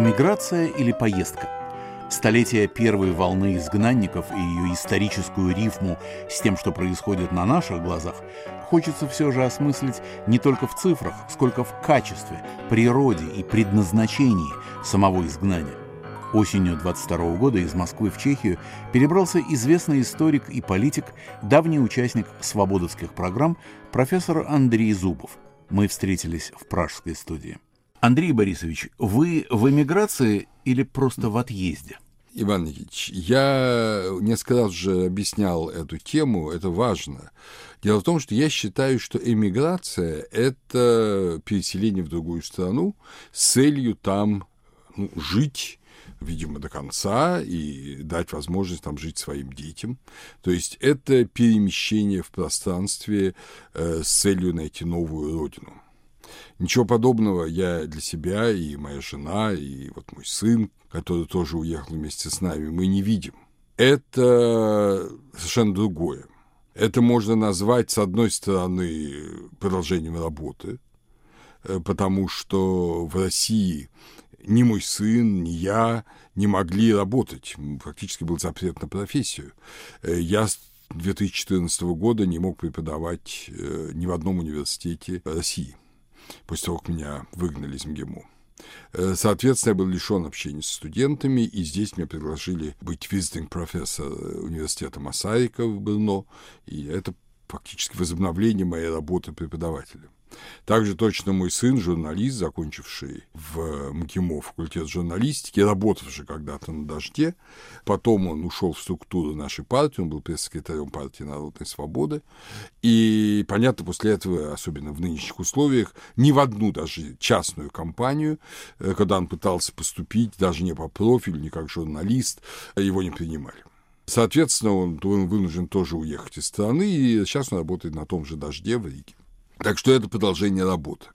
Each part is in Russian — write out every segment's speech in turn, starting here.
Эмиграция или поездка? Столетие первой волны изгнанников и ее историческую рифму с тем, что происходит на наших глазах, хочется все же осмыслить не только в цифрах, сколько в качестве, природе и предназначении самого изгнания. Осенью 22 года из Москвы в Чехию перебрался известный историк и политик, давний участник свободовских программ, профессор Андрей Зубов. Мы встретились в пражской студии. Андрей Борисович, вы в эмиграции или просто в отъезде? Иван Никитич, я несколько раз уже объяснял эту тему, это важно. Дело в том, что я считаю, что эмиграция – это переселение в другую страну с целью там ну, жить, видимо, до конца и дать возможность там жить своим детям. То есть это перемещение в пространстве э, с целью найти новую родину. Ничего подобного я для себя и моя жена, и вот мой сын, который тоже уехал вместе с нами, мы не видим. Это совершенно другое. Это можно назвать, с одной стороны, продолжением работы, э, потому что в России ни мой сын, ни я не могли работать. Фактически был запрет на профессию. Э, я с 2014 года не мог преподавать э, ни в одном университете России после того, как меня выгнали из МГИМО. Э, соответственно, я был лишен общения с студентами, и здесь меня предложили быть visiting профессор университета Масарика в Брно, и это фактически возобновление моей работы преподавателя. Также точно мой сын, журналист, закончивший в МГИМО факультет журналистики, работавший когда-то на «Дожде». Потом он ушел в структуру нашей партии, он был пресс-секретарем партии «Народной свободы». И, понятно, после этого, особенно в нынешних условиях, ни в одну даже частную компанию, э, когда он пытался поступить, даже не по профилю, не как журналист, его не принимали. Соответственно, он, он вынужден тоже уехать из страны, и сейчас он работает на том же «Дожде» в Риге. Так что это продолжение работы.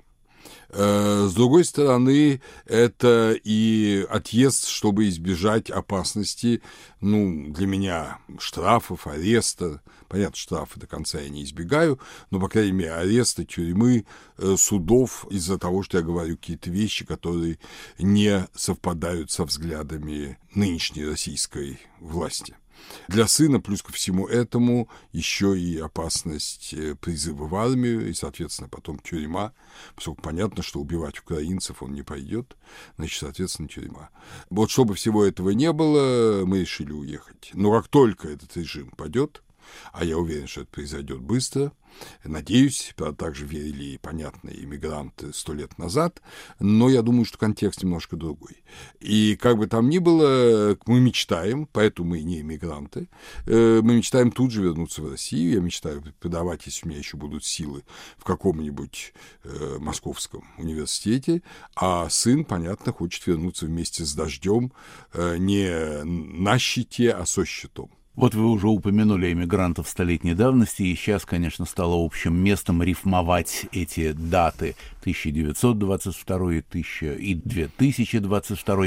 Э, с другой стороны, это и отъезд, чтобы избежать опасности, ну, для меня, штрафов, ареста. Понятно, штрафы до конца я не избегаю, но, по крайней мере, ареста, тюрьмы, э, судов из-за того, что я говорю какие-то вещи, которые не совпадают со взглядами нынешней российской власти. Для сына, плюс ко всему этому, еще и опасность э, призыва в армию, и, соответственно, потом тюрьма, поскольку понятно, что убивать украинцев он не пойдет, значит, соответственно, тюрьма. Вот чтобы всего этого не было, мы решили уехать. Но как только этот режим падет, а я уверен, что это произойдет быстро. Надеюсь, правда, также верили и понятные иммигранты сто лет назад, но я думаю, что контекст немножко другой. И как бы там ни было, мы мечтаем, поэтому мы не иммигранты, э, мы мечтаем тут же вернуться в Россию. Я мечтаю преподавать, если у меня еще будут силы, в каком-нибудь э, московском университете, а сын, понятно, хочет вернуться вместе с дождем э, не на щите, а со щитом. Вот вы уже упомянули эмигрантов столетней давности, и сейчас, конечно, стало общим местом рифмовать эти даты 1922 1000 и 2022.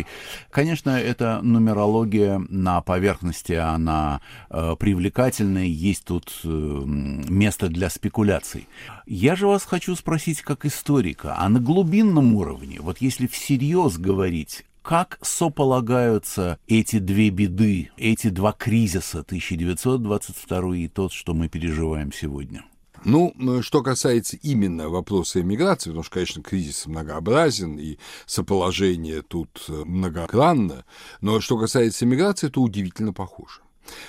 Конечно, это нумерология на поверхности, она э, привлекательная, есть тут э, место для спекуляций. Я же вас хочу спросить как историка, а на глубинном уровне, вот если всерьез говорить, как сополагаются эти две беды, эти два кризиса 1922 и тот, что мы переживаем сегодня? Ну, что касается именно вопроса иммиграции, потому что, конечно, кризис многообразен, и соположение тут многогранно, но что касается иммиграции, то удивительно похоже.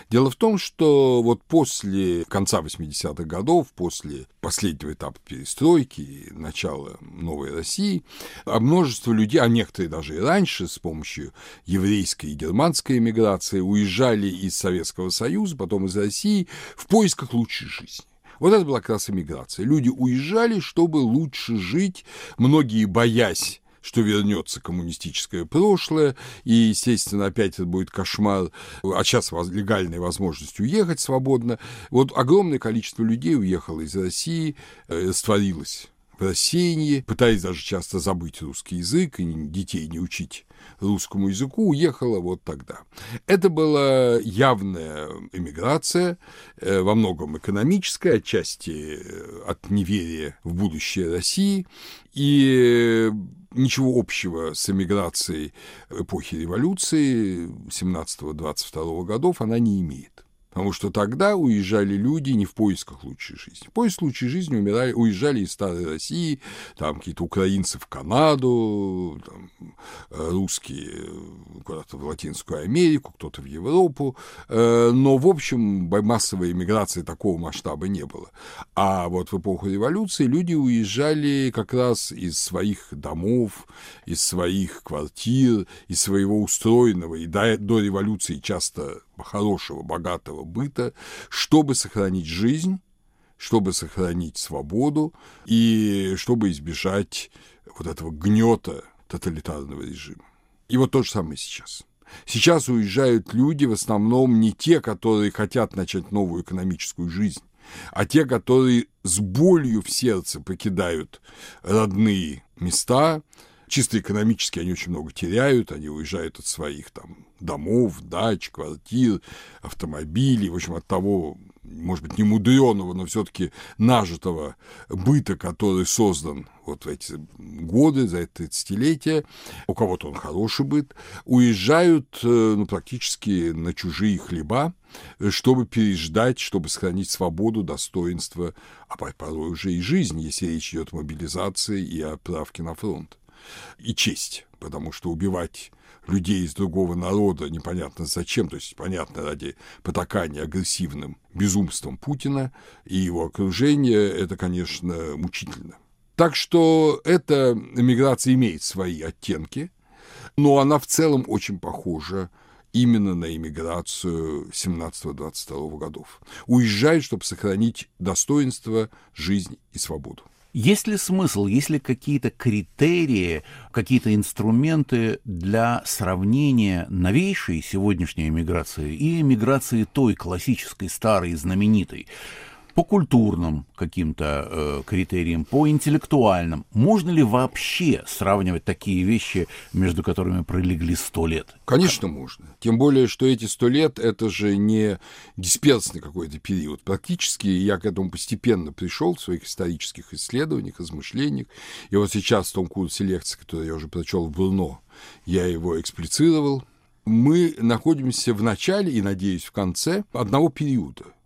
Дело в том, что вот после конца 80-х годов, после последнего этапа перестройки, начала новой России, а множество людей, а некоторые даже и раньше, с помощью еврейской и германской эмиграции, уезжали из Советского Союза, потом из России в поисках лучшей жизни. Вот это была как раз эмиграция. Люди уезжали, чтобы лучше жить, многие боясь что вернется коммунистическое прошлое, и, естественно, опять это будет кошмар, а сейчас легальная возможность уехать свободно. Вот огромное количество людей уехало из России, э, растворилось в рассеянии, пытаясь даже часто забыть русский язык и детей не учить русскому языку, уехала вот тогда. Это была явная эмиграция, э, во многом экономическая, отчасти э, от неверия в будущее России, и ничего общего с эмиграцией эпохи революции 17-22 годов она не имеет. Потому что тогда уезжали люди не в поисках лучшей жизни. В поиск лучшей жизни умирали, уезжали из Старой России, там какие-то украинцы в Канаду, там, э, русские куда-то в Латинскую Америку, кто-то в Европу. Э, но, в общем, массовой иммиграции такого масштаба не было. А вот в эпоху революции люди уезжали как раз из своих домов, из своих квартир, из своего устроенного и до, до революции часто хорошего, богатого быта, чтобы сохранить жизнь, чтобы сохранить свободу и чтобы избежать вот этого гнета тоталитарного режима. И вот то же самое сейчас. Сейчас уезжают люди в основном не те, которые хотят начать новую экономическую жизнь, а те, которые с болью в сердце покидают родные места, чисто экономически они очень много теряют, они уезжают от своих там домов, дач, квартир, автомобилей, в общем, от того, может быть, не мудреного, но все-таки нажитого быта, который создан вот в эти годы, за это 30-летие, у кого-то он хороший быт, уезжают э, ну, практически на чужие хлеба, чтобы переждать, чтобы сохранить свободу, достоинство, а порой уже и жизнь, если речь идет о мобилизации и отправке на фронт. И честь, потому что убивать людей из другого народа, непонятно зачем, то есть, понятно, ради потакания агрессивным безумством Путина и его окружения, это, конечно, мучительно. Так что эта эмиграция имеет свои оттенки, но она в целом очень похожа именно на иммиграцию 17-22 годов. Уезжают, чтобы сохранить достоинство, жизнь и свободу. Есть ли смысл, есть ли какие-то критерии, какие-то инструменты для сравнения новейшей сегодняшней эмиграции и эмиграции той классической, старой, знаменитой? По культурным каким-то э, критериям, по интеллектуальным. Можно ли вообще сравнивать такие вещи, между которыми пролегли сто лет? Конечно, можно. Тем более, что эти сто лет – это же не дисперсный какой-то период. Практически я к этому постепенно пришел в своих исторических исследованиях, размышлениях. И вот сейчас в том курсе лекций, который я уже прочел в Брно, я его эксплицировал. Мы находимся в начале и, надеюсь, в конце одного периода –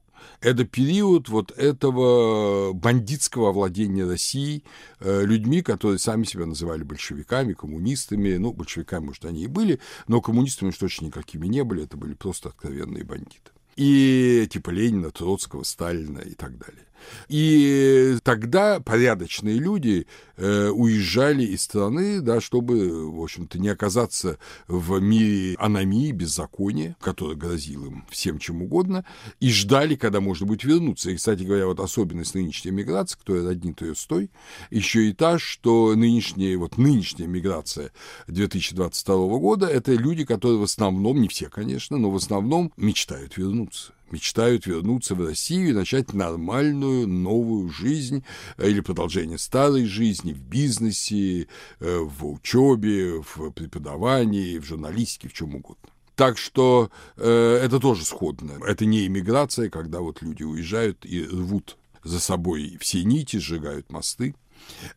это период вот этого бандитского овладения Россией э, людьми, которые сами себя называли большевиками, коммунистами. Ну, большевиками, может, они и были, но коммунистами уж точно никакими не были, это были просто откровенные бандиты. И типа Ленина, Троцкого, Сталина и так далее. И тогда порядочные люди э, уезжали из страны, да, чтобы, в общем-то, не оказаться в мире аномии, беззакония, который грозил им всем чем угодно, и ждали, когда можно будет вернуться. И, кстати говоря, вот особенность нынешней миграции, которая роднит ее с той, еще и та, что нынешняя, вот нынешняя миграция 2022 года – это люди, которые в основном, не все, конечно, но в основном мечтают вернуться мечтают вернуться в Россию и начать нормальную новую жизнь э, или продолжение старой жизни в бизнесе, э, в учебе, в преподавании, в журналистике, в чем угодно. Так что э, это тоже сходно. Это не иммиграция, когда вот люди уезжают и рвут за собой все нити, сжигают мосты.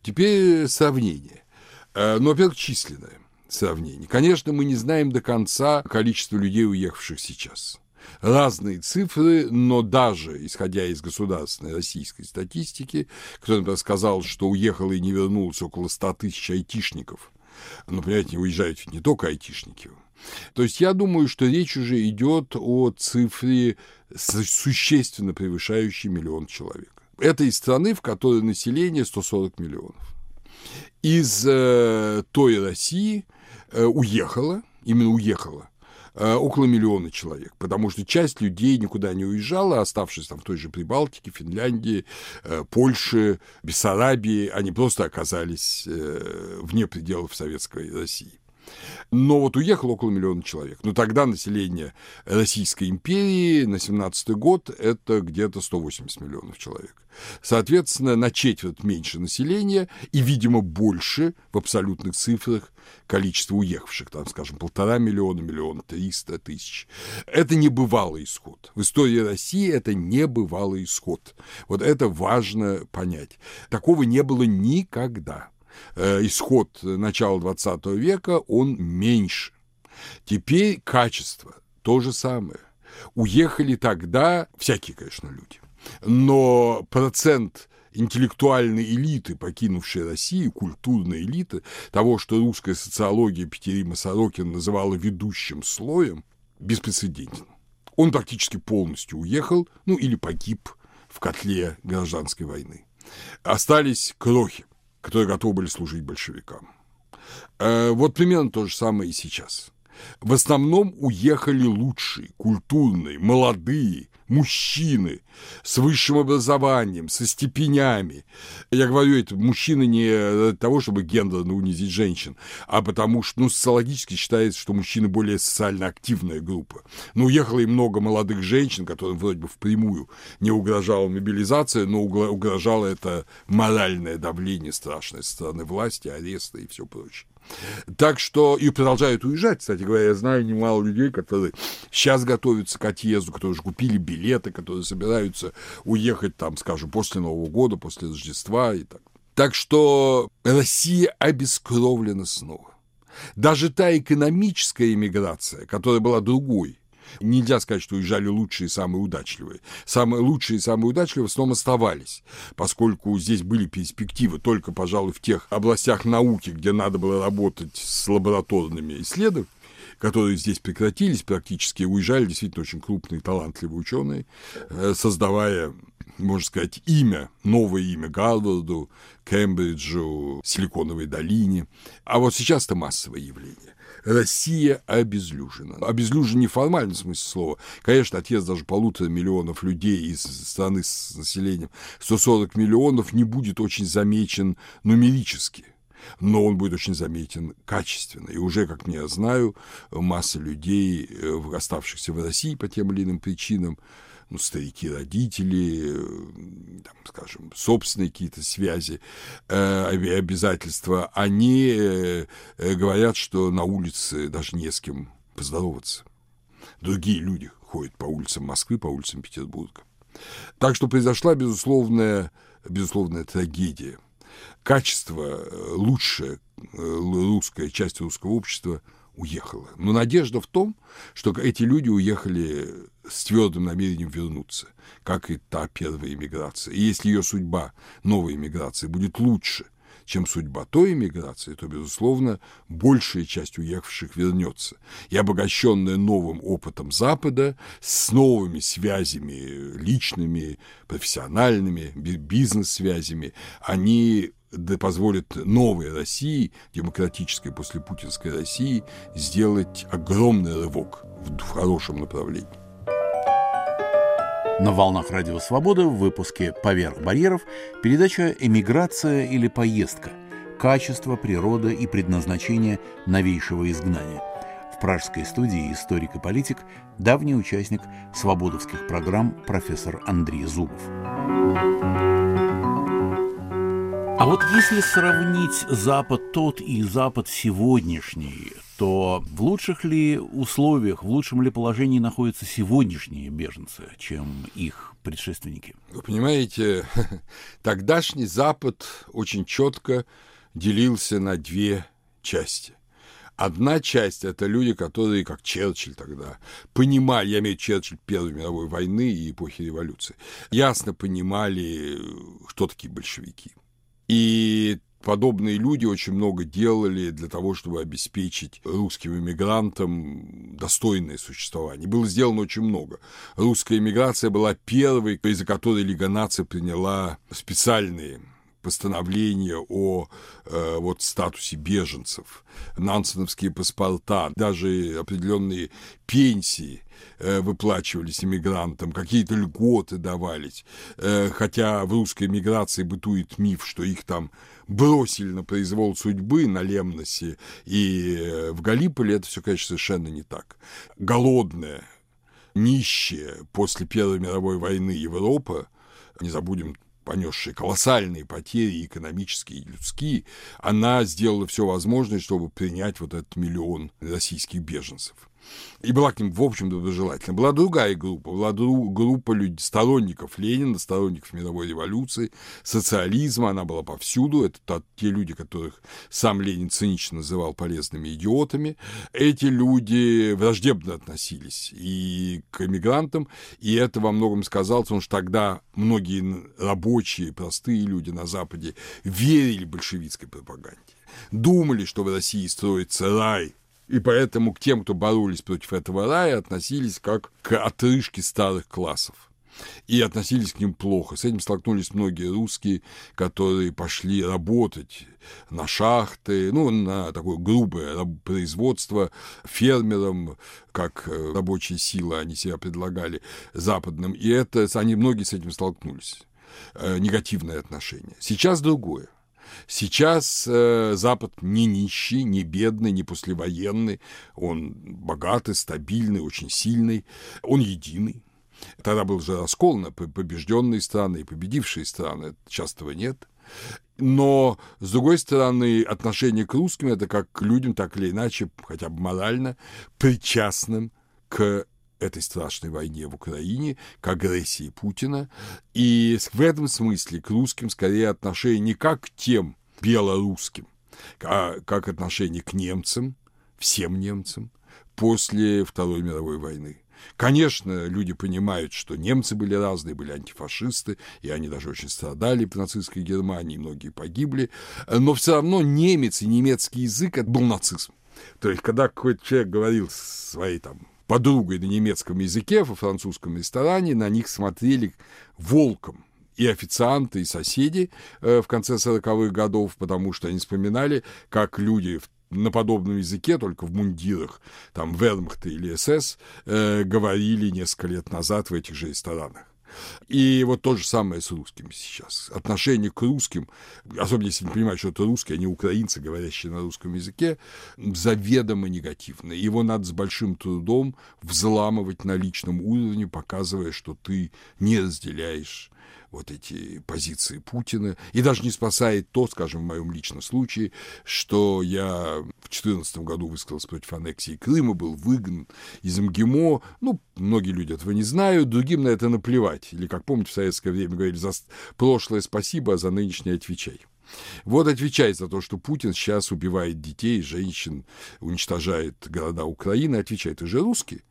Теперь сравнение. Э, ну, во-первых, численное сравнение. Конечно, мы не знаем до конца количество людей, уехавших сейчас разные цифры, но даже исходя из государственной российской статистики, кто, например, сказал, что уехало и не вернулось около 100 тысяч айтишников, но, понимаете, уезжают ведь не только айтишники. То есть я думаю, что речь уже идет о цифре существенно превышающей миллион человек. Это из страны, в которой население 140 миллионов. Из э, той России э, уехало, именно уехало Э, около миллиона человек, потому что часть людей никуда не уезжала, оставшись там в той же Прибалтике, Финляндии, э, Польше, Бессарабии, они просто оказались э, вне пределов Советской России. Но вот уехало около миллиона человек. Но тогда население Российской империи на 17 год это где-то 180 миллионов человек. Соответственно, на четверть меньше населения и, видимо, больше в абсолютных цифрах количество уехавших, там, скажем, полтора миллиона, миллион триста тысяч. Это небывалый исход. В истории России это небывалый исход. Вот это важно понять. Такого не было никогда. Э, исход начала 20 века, он меньше. Теперь качество то же самое. Уехали тогда всякие, конечно, люди. Но процент интеллектуальной элиты, покинувшей Россию, культурной элиты, того, что русская социология Петерима Сорокин называла ведущим слоем, беспрецедентен. Он практически полностью уехал, ну или погиб в котле гражданской войны. Остались крохи, которые готовы были служить большевикам. Э, вот примерно то же самое и сейчас. В основном уехали лучшие, культурные, молодые, мужчины с высшим образованием, со степенями. Я говорю это мужчины не для того, чтобы гендерно унизить женщин, а потому что ну, социологически считается, что мужчины более социально активная группа. Но уехало и много молодых женщин, которым вроде бы впрямую не угрожала мобилизация, но угрожало это моральное давление страшное со стороны власти, аресты и все прочее. Так что и продолжают уезжать, кстати говоря. Я знаю немало людей, которые сейчас готовятся к отъезду, которые уже купили билеты, которые собираются уехать там, скажем, после Нового года, после Рождества и так. Так что Россия обескровлена снова. Даже та экономическая иммиграция, которая была другой, Нельзя сказать, что уезжали лучшие и самые удачливые. Самые лучшие и самые удачливые в основном оставались, поскольку здесь были перспективы только, пожалуй, в тех областях науки, где надо было работать с лабораторными исследованиями, которые здесь прекратились практически, уезжали действительно очень крупные, талантливые ученые, э, создавая, можно сказать, имя, новое имя Гарварду, Кембриджу, Силиконовой долине. А вот сейчас это массовое явление. Россия обезлюжена. Обезлюжена не в формальном смысле слова. Конечно, отъезд даже полутора миллионов людей из страны с населением 140 миллионов не будет очень замечен нумерически но он будет очень заметен качественно. И уже, как я знаю, масса людей, э, оставшихся в России по тем или иным причинам, ну, старики, родители, э, там, скажем, собственные какие-то связи, э, обязательства, они э, э, говорят, что на улице даже не с кем поздороваться. Другие люди ходят по улицам Москвы, по улицам Петербурга. Так что произошла безусловная, безусловная трагедия. Качество э, лучшее русская часть русского общества – уехала. Но надежда в том, что эти люди уехали с твердым намерением вернуться, как и та первая иммиграция. И если ее судьба, новой иммиграции, будет лучше, чем судьба той иммиграции, то, безусловно, большая часть уехавших вернется. И обогащенная новым опытом Запада, с новыми связями личными, профессиональными, бизнес-связями, они да позволит новой России, демократической после путинской России, сделать огромный рывок в, хорошем направлении. На волнах Радио Свобода в выпуске «Поверх барьеров» передача «Эмиграция или поездка. Качество, природа и предназначение новейшего изгнания». В пражской студии историк и политик, давний участник свободовских программ профессор Андрей Зубов. А вот если сравнить Запад тот и Запад сегодняшний, то в лучших ли условиях, в лучшем ли положении находятся сегодняшние беженцы, чем их предшественники? Вы понимаете, тогдашний Запад очень четко делился на две части. Одна часть – это люди, которые, как Черчилль тогда, понимали, я имею в виду Черчилль Первой мировой войны и эпохи революции, ясно понимали, что такие большевики – и подобные люди очень много делали для того, чтобы обеспечить русским иммигрантам достойное существование. Было сделано очень много. Русская иммиграция была первой, из-за которой Лига наций приняла специальные постановления о э, вот, статусе беженцев, нансеновские паспорта, даже определенные пенсии э, выплачивались иммигрантам, какие-то льготы давались, э, хотя в русской миграции бытует миф, что их там бросили на произвол судьбы на Лемносе и э, в Галиполе, это все, конечно, совершенно не так. Голодная, нищая после Первой мировой войны Европа, не забудем понесшая колоссальные потери экономические и людские, она сделала все возможное, чтобы принять вот этот миллион российских беженцев и была к ним, в общем, доброжелательна. Была другая группа, была друг, группа людей, сторонников Ленина, сторонников мировой революции, социализма, она была повсюду, это та, те люди, которых сам Ленин цинично называл полезными идиотами. Эти люди враждебно относились и к эмигрантам, и это во многом сказал, потому что тогда многие рабочие, простые люди на Западе верили большевистской пропаганде. Думали, что в России строится рай и поэтому к тем, кто боролись против этого рая, относились как к отрыжке старых классов. И относились к ним плохо. С этим столкнулись многие русские, которые пошли работать на шахты, ну, на такое грубое производство фермерам, как э, рабочая сила они себя предлагали западным. И это, они многие с этим столкнулись. Э, негативное отношение. Сейчас другое. Сейчас э, Запад не нищий, не бедный, не послевоенный. Он богатый, стабильный, очень сильный. Он единый. Тогда был же раскол на побежденные страны и победившие страны. Частого нет. Но, с другой стороны, отношение к русским это как к людям, так или иначе, хотя бы морально, причастным к этой страшной войне в Украине, к агрессии Путина. И в этом смысле к русским скорее отношение не как к тем белорусским, а как отношение к немцам, всем немцам, после Второй мировой войны. Конечно, люди понимают, что немцы были разные, были антифашисты, и они даже очень страдали в нацистской Германии, многие погибли, но все равно немец и немецкий язык – это был нацизм. То есть, когда какой-то человек говорил своей там подругой на немецком языке во французском ресторане, на них смотрели волком и официанты, и соседи э, в конце 40-х годов, потому что они вспоминали, как люди на подобном языке, только в мундирах, там, Вермахта или СС, э, говорили несколько лет назад в этих же ресторанах. И вот то же самое с русскими сейчас. Отношение к русским, особенно если не понимают, что это русские, а не украинцы, говорящие на русском языке, заведомо негативное. Его надо с большим трудом взламывать на личном уровне, показывая, что ты не разделяешь вот эти позиции Путина. И даже не спасает то, скажем, в моем личном случае, что я в 2014 году высказался против аннексии Крыма, был выгнан из МГИМО. Ну, многие люди этого не знают, другим на это наплевать. Или, как помните, в советское время говорили, за прошлое спасибо, а за нынешнее отвечай. Вот отвечает за то, что Путин сейчас убивает детей, женщин, уничтожает города Украины. Отвечает, же русский.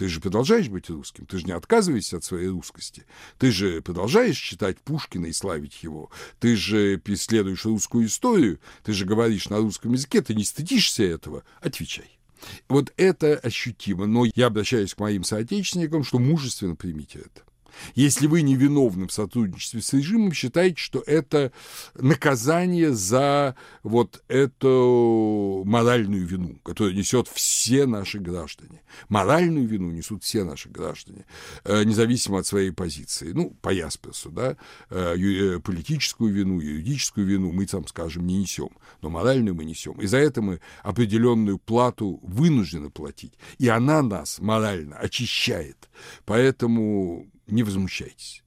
Ты же продолжаешь быть русским, ты же не отказываешься от своей русскости, ты же продолжаешь читать Пушкина и славить его, ты же преследуешь русскую историю, ты же говоришь на русском языке, ты не стыдишься этого, отвечай. Вот это ощутимо, но я обращаюсь к моим соотечественникам, что мужественно примите это. Если вы не виновны в сотрудничестве с режимом, считайте, что это наказание за вот эту моральную вину, которую несет все наши граждане. Моральную вину несут все наши граждане, э, независимо от своей позиции. Ну, по Ясперсу, да, э, э, политическую вину, юридическую вину мы там, скажем, не несем, но моральную мы несем. И за это мы определенную плату вынуждены платить. И она нас морально очищает. Поэтому не возмущайтесь.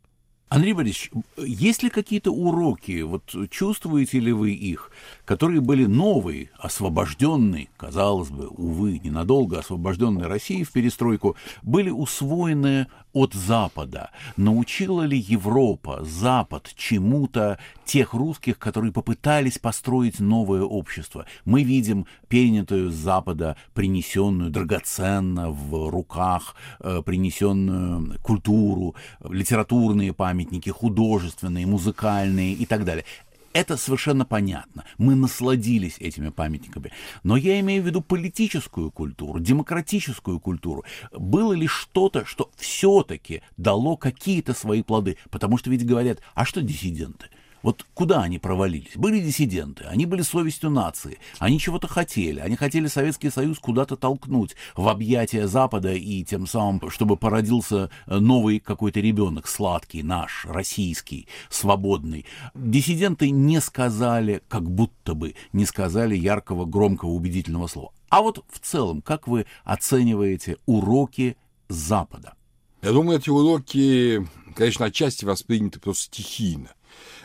Андрей Борисович, есть ли какие-то уроки, вот чувствуете ли вы их, которые были новые, освобожденные, казалось бы, увы, ненадолго освобожденной России в перестройку, были усвоены от Запада? Научила ли Европа, Запад чему-то тех русских, которые попытались построить новое общество? Мы видим перенятую с Запада, принесенную драгоценно в руках, э, принесенную культуру, литературные памятники, художественные, музыкальные и так далее. Это совершенно понятно. Мы насладились этими памятниками. Но я имею в виду политическую культуру, демократическую культуру. Было ли что-то, что все-таки дало какие-то свои плоды? Потому что ведь говорят, а что диссиденты? Вот куда они провалились? Были диссиденты, они были совестью нации, они чего-то хотели, они хотели Советский Союз куда-то толкнуть в объятия Запада и тем самым, чтобы породился новый какой-то ребенок, сладкий, наш, российский, свободный. Диссиденты не сказали, как будто бы не сказали яркого, громкого, убедительного слова. А вот в целом, как вы оцениваете уроки Запада? Я думаю, эти уроки, конечно, отчасти восприняты просто стихийно.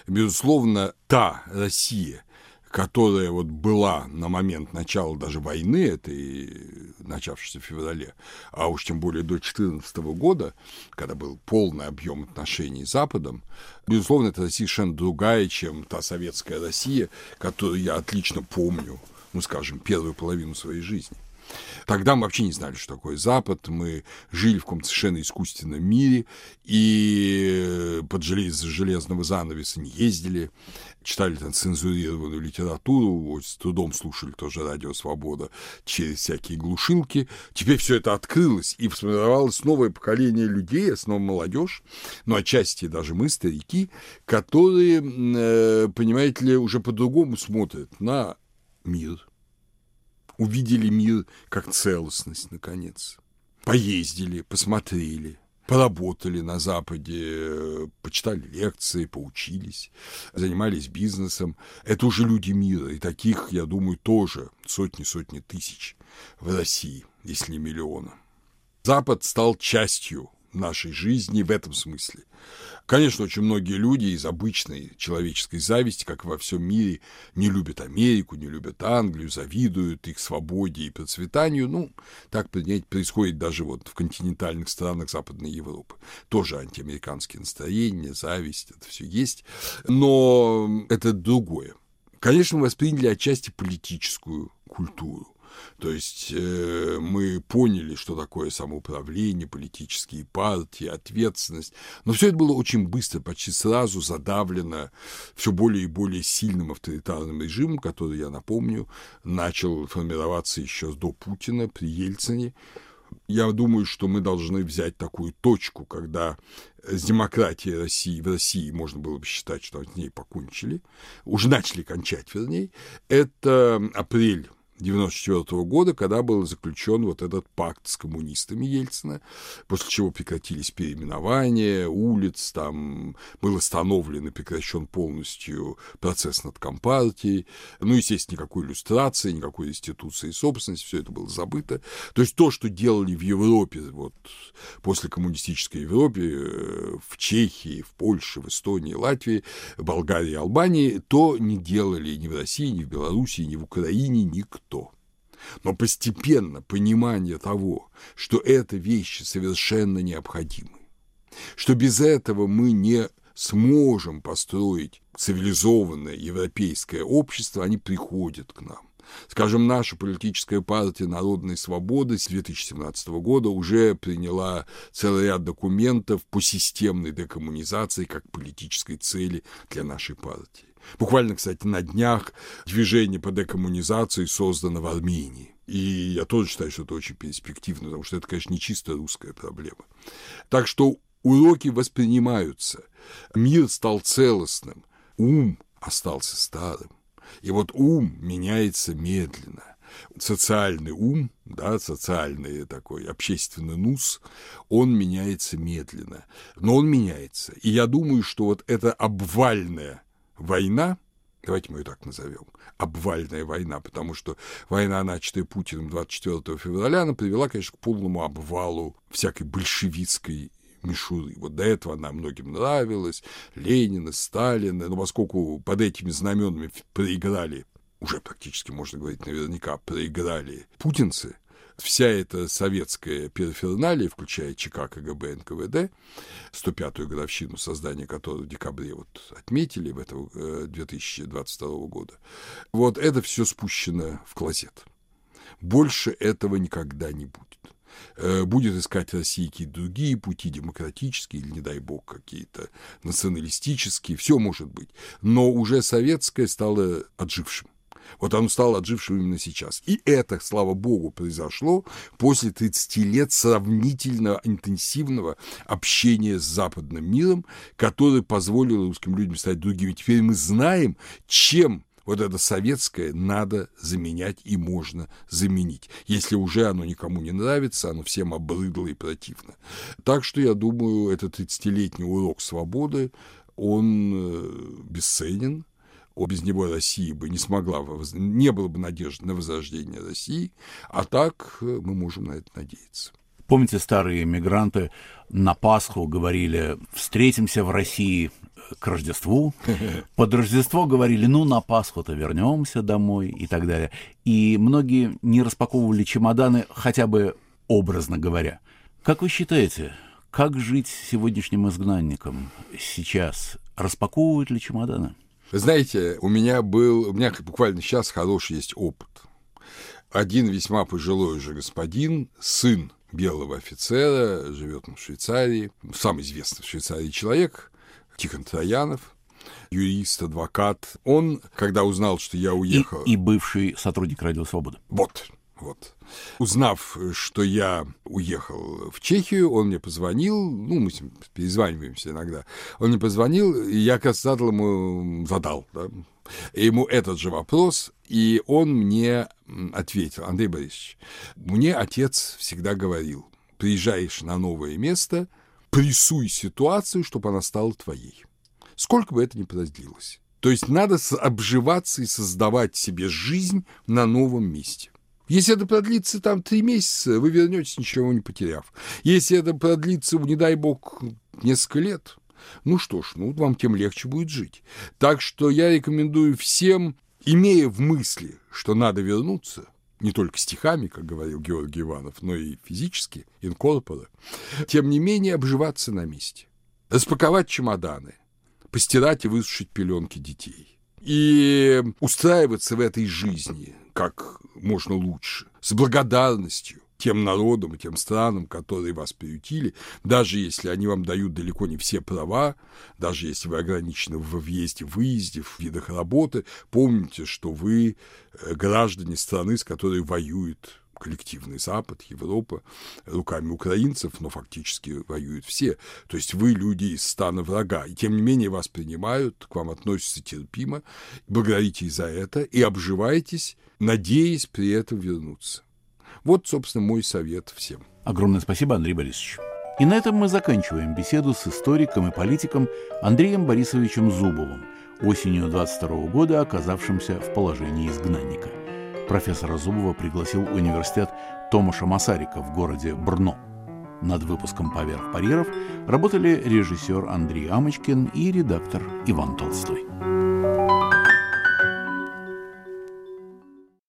Безусловно, та Россия, которая вот была на момент начала даже войны, этой, начавшейся в феврале, а уж тем более до 2014 года, когда был полный объем отношений с Западом, безусловно, это Россия совершенно другая, чем та советская Россия, которую я отлично помню, ну, скажем, первую половину своей жизни. Тогда мы вообще не знали, что такое Запад, мы жили в каком-то совершенно искусственном мире, и под желез, железного занавеса не ездили, читали там цензурированную литературу, с трудом слушали тоже радио «Свобода» через всякие глушилки. Теперь все это открылось, и сформировалось новое поколение людей, основном молодежь, но отчасти даже мы, старики, которые, э, понимаете ли, уже по-другому смотрят на мир, увидели мир как целостность, наконец. Поездили, посмотрели, поработали на Западе, почитали лекции, поучились, занимались бизнесом. Это уже люди мира, и таких, я думаю, тоже сотни-сотни тысяч в России, если не миллиона. Запад стал частью нашей жизни в этом смысле. Конечно, очень многие люди из обычной человеческой зависти, как во всем мире, не любят Америку, не любят Англию, завидуют их свободе и процветанию. Ну, так происходит даже вот в континентальных странах Западной Европы. Тоже антиамериканские настроения, зависть, это все есть. Но это другое. Конечно, мы восприняли отчасти политическую культуру. То есть э, мы поняли, что такое самоуправление, политические партии, ответственность. Но все это было очень быстро, почти сразу задавлено все более и более сильным авторитарным режимом, который, я напомню, начал формироваться еще до Путина при Ельцине. Я думаю, что мы должны взять такую точку, когда с демократией России, в России можно было бы считать, что с ней покончили, уже начали кончать, вернее, это апрель 1994 года, когда был заключен вот этот пакт с коммунистами Ельцина, после чего прекратились переименования улиц, там был остановлен и прекращен полностью процесс над Компартией, ну, естественно, никакой иллюстрации, никакой институции собственности, все это было забыто. То есть то, что делали в Европе, вот после коммунистической Европе, э, в Чехии, в Польше, в Эстонии, Латвии, Болгарии, Албании, то не делали ни в России, ни в Белоруссии, ни в Украине никто никто. Но постепенно понимание того, что это вещи совершенно необходимы, что без этого мы не сможем построить цивилизованное европейское общество, они приходят к нам. Скажем, наша политическая партия «Народной свободы» с 2017 года уже приняла целый ряд документов по системной декоммунизации как политической цели для нашей партии. Буквально, кстати, на днях движение по декоммунизации создано в Армении. И я тоже считаю, что это очень перспективно, потому что это, конечно, не чисто русская проблема. Так что уроки воспринимаются. Мир стал целостным, ум остался старым. И вот ум меняется медленно. Социальный ум, да, социальный такой общественный нус, он меняется медленно, но он меняется. И я думаю, что вот эта обвальная война, давайте мы ее так назовем, обвальная война, потому что война, начатая Путиным 24 февраля, она привела, конечно, к полному обвалу всякой большевистской мишуры. Вот до этого она многим нравилась, Ленина, Сталина, но поскольку под этими знаменами проиграли, уже практически, можно говорить, наверняка проиграли путинцы, вся эта советская периферналия, включая ЧК, КГБ, НКВД, 105-ю годовщину создания которой в декабре вот отметили в этом 2022 э, года, вот это все спущено в клозет. Больше этого никогда не будет. Э, будет искать Россия какие-то другие пути, демократические или, не дай бог, какие-то националистические, все может быть. Но уже советское стало отжившим. Вот оно стало отжившим именно сейчас. И это, слава богу, произошло после 30 лет сравнительно интенсивного общения с западным миром, которое позволило русским людям стать другими. Теперь мы знаем, чем вот это советское надо заменять и можно заменить. Если уже оно никому не нравится, оно всем обрыдло и противно. Так что, я думаю, этот 30-летний урок свободы, он э, бесценен, без него Россия бы не смогла, не было бы надежды на возрождение России, а так э, мы можем на это надеяться. Помните, старые эмигранты на Пасху говорили «встретимся в России к Рождеству». Под Рождество говорили «ну, на Пасху-то вернемся домой» и так далее. И многие не распаковывали чемоданы, хотя бы образно говоря. Как вы считаете, как жить сегодняшним изгнанникам сейчас? Распаковывают ли чемоданы? Знаете, у меня был, у меня буквально сейчас хороший есть опыт. Один весьма пожилой уже господин, сын белого офицера, живет в Швейцарии, самый известный в Швейцарии человек, Тихон Троянов, юрист, адвокат. Он, когда узнал, что я уехал... И, и бывший сотрудник Радио Свобода. Вот, вот. Узнав, что я уехал в Чехию, он мне позвонил, ну, мы с ним перезваниваемся иногда, он мне позвонил, и я, как задал ему, задал, да, ему этот же вопрос, и он мне ответил, Андрей Борисович, мне отец всегда говорил, приезжаешь на новое место, прессуй ситуацию, чтобы она стала твоей. Сколько бы это ни продлилось. То есть надо обживаться и создавать себе жизнь на новом месте. Если это продлится там три месяца, вы вернетесь, ничего не потеряв. Если это продлится, не дай бог, несколько лет, ну что ж, ну вам тем легче будет жить. Так что я рекомендую всем, имея в мысли, что надо вернуться, не только стихами, как говорил Георгий Иванов, но и физически, инкорпора, тем не менее обживаться на месте, распаковать чемоданы, постирать и высушить пеленки детей и устраиваться в этой жизни – как можно лучше, с благодарностью тем народам и тем странам, которые вас приютили, даже если они вам дают далеко не все права, даже если вы ограничены в въезде, выезде, в видах работы, помните, что вы э, граждане страны, с которой воюет коллективный Запад, Европа руками украинцев, но фактически воюют все. То есть вы люди из стана врага, и тем не менее вас принимают, к вам относятся терпимо, благодарите за это и обживаетесь, надеясь при этом вернуться. Вот, собственно, мой совет всем. Огромное спасибо, Андрей Борисович. И на этом мы заканчиваем беседу с историком и политиком Андреем Борисовичем Зубовым, осенью 22 года оказавшимся в положении изгнанника – профессора Зубова пригласил университет Томаша Масарика в городе Брно. Над выпуском «Поверх барьеров» работали режиссер Андрей Амочкин и редактор Иван Толстой.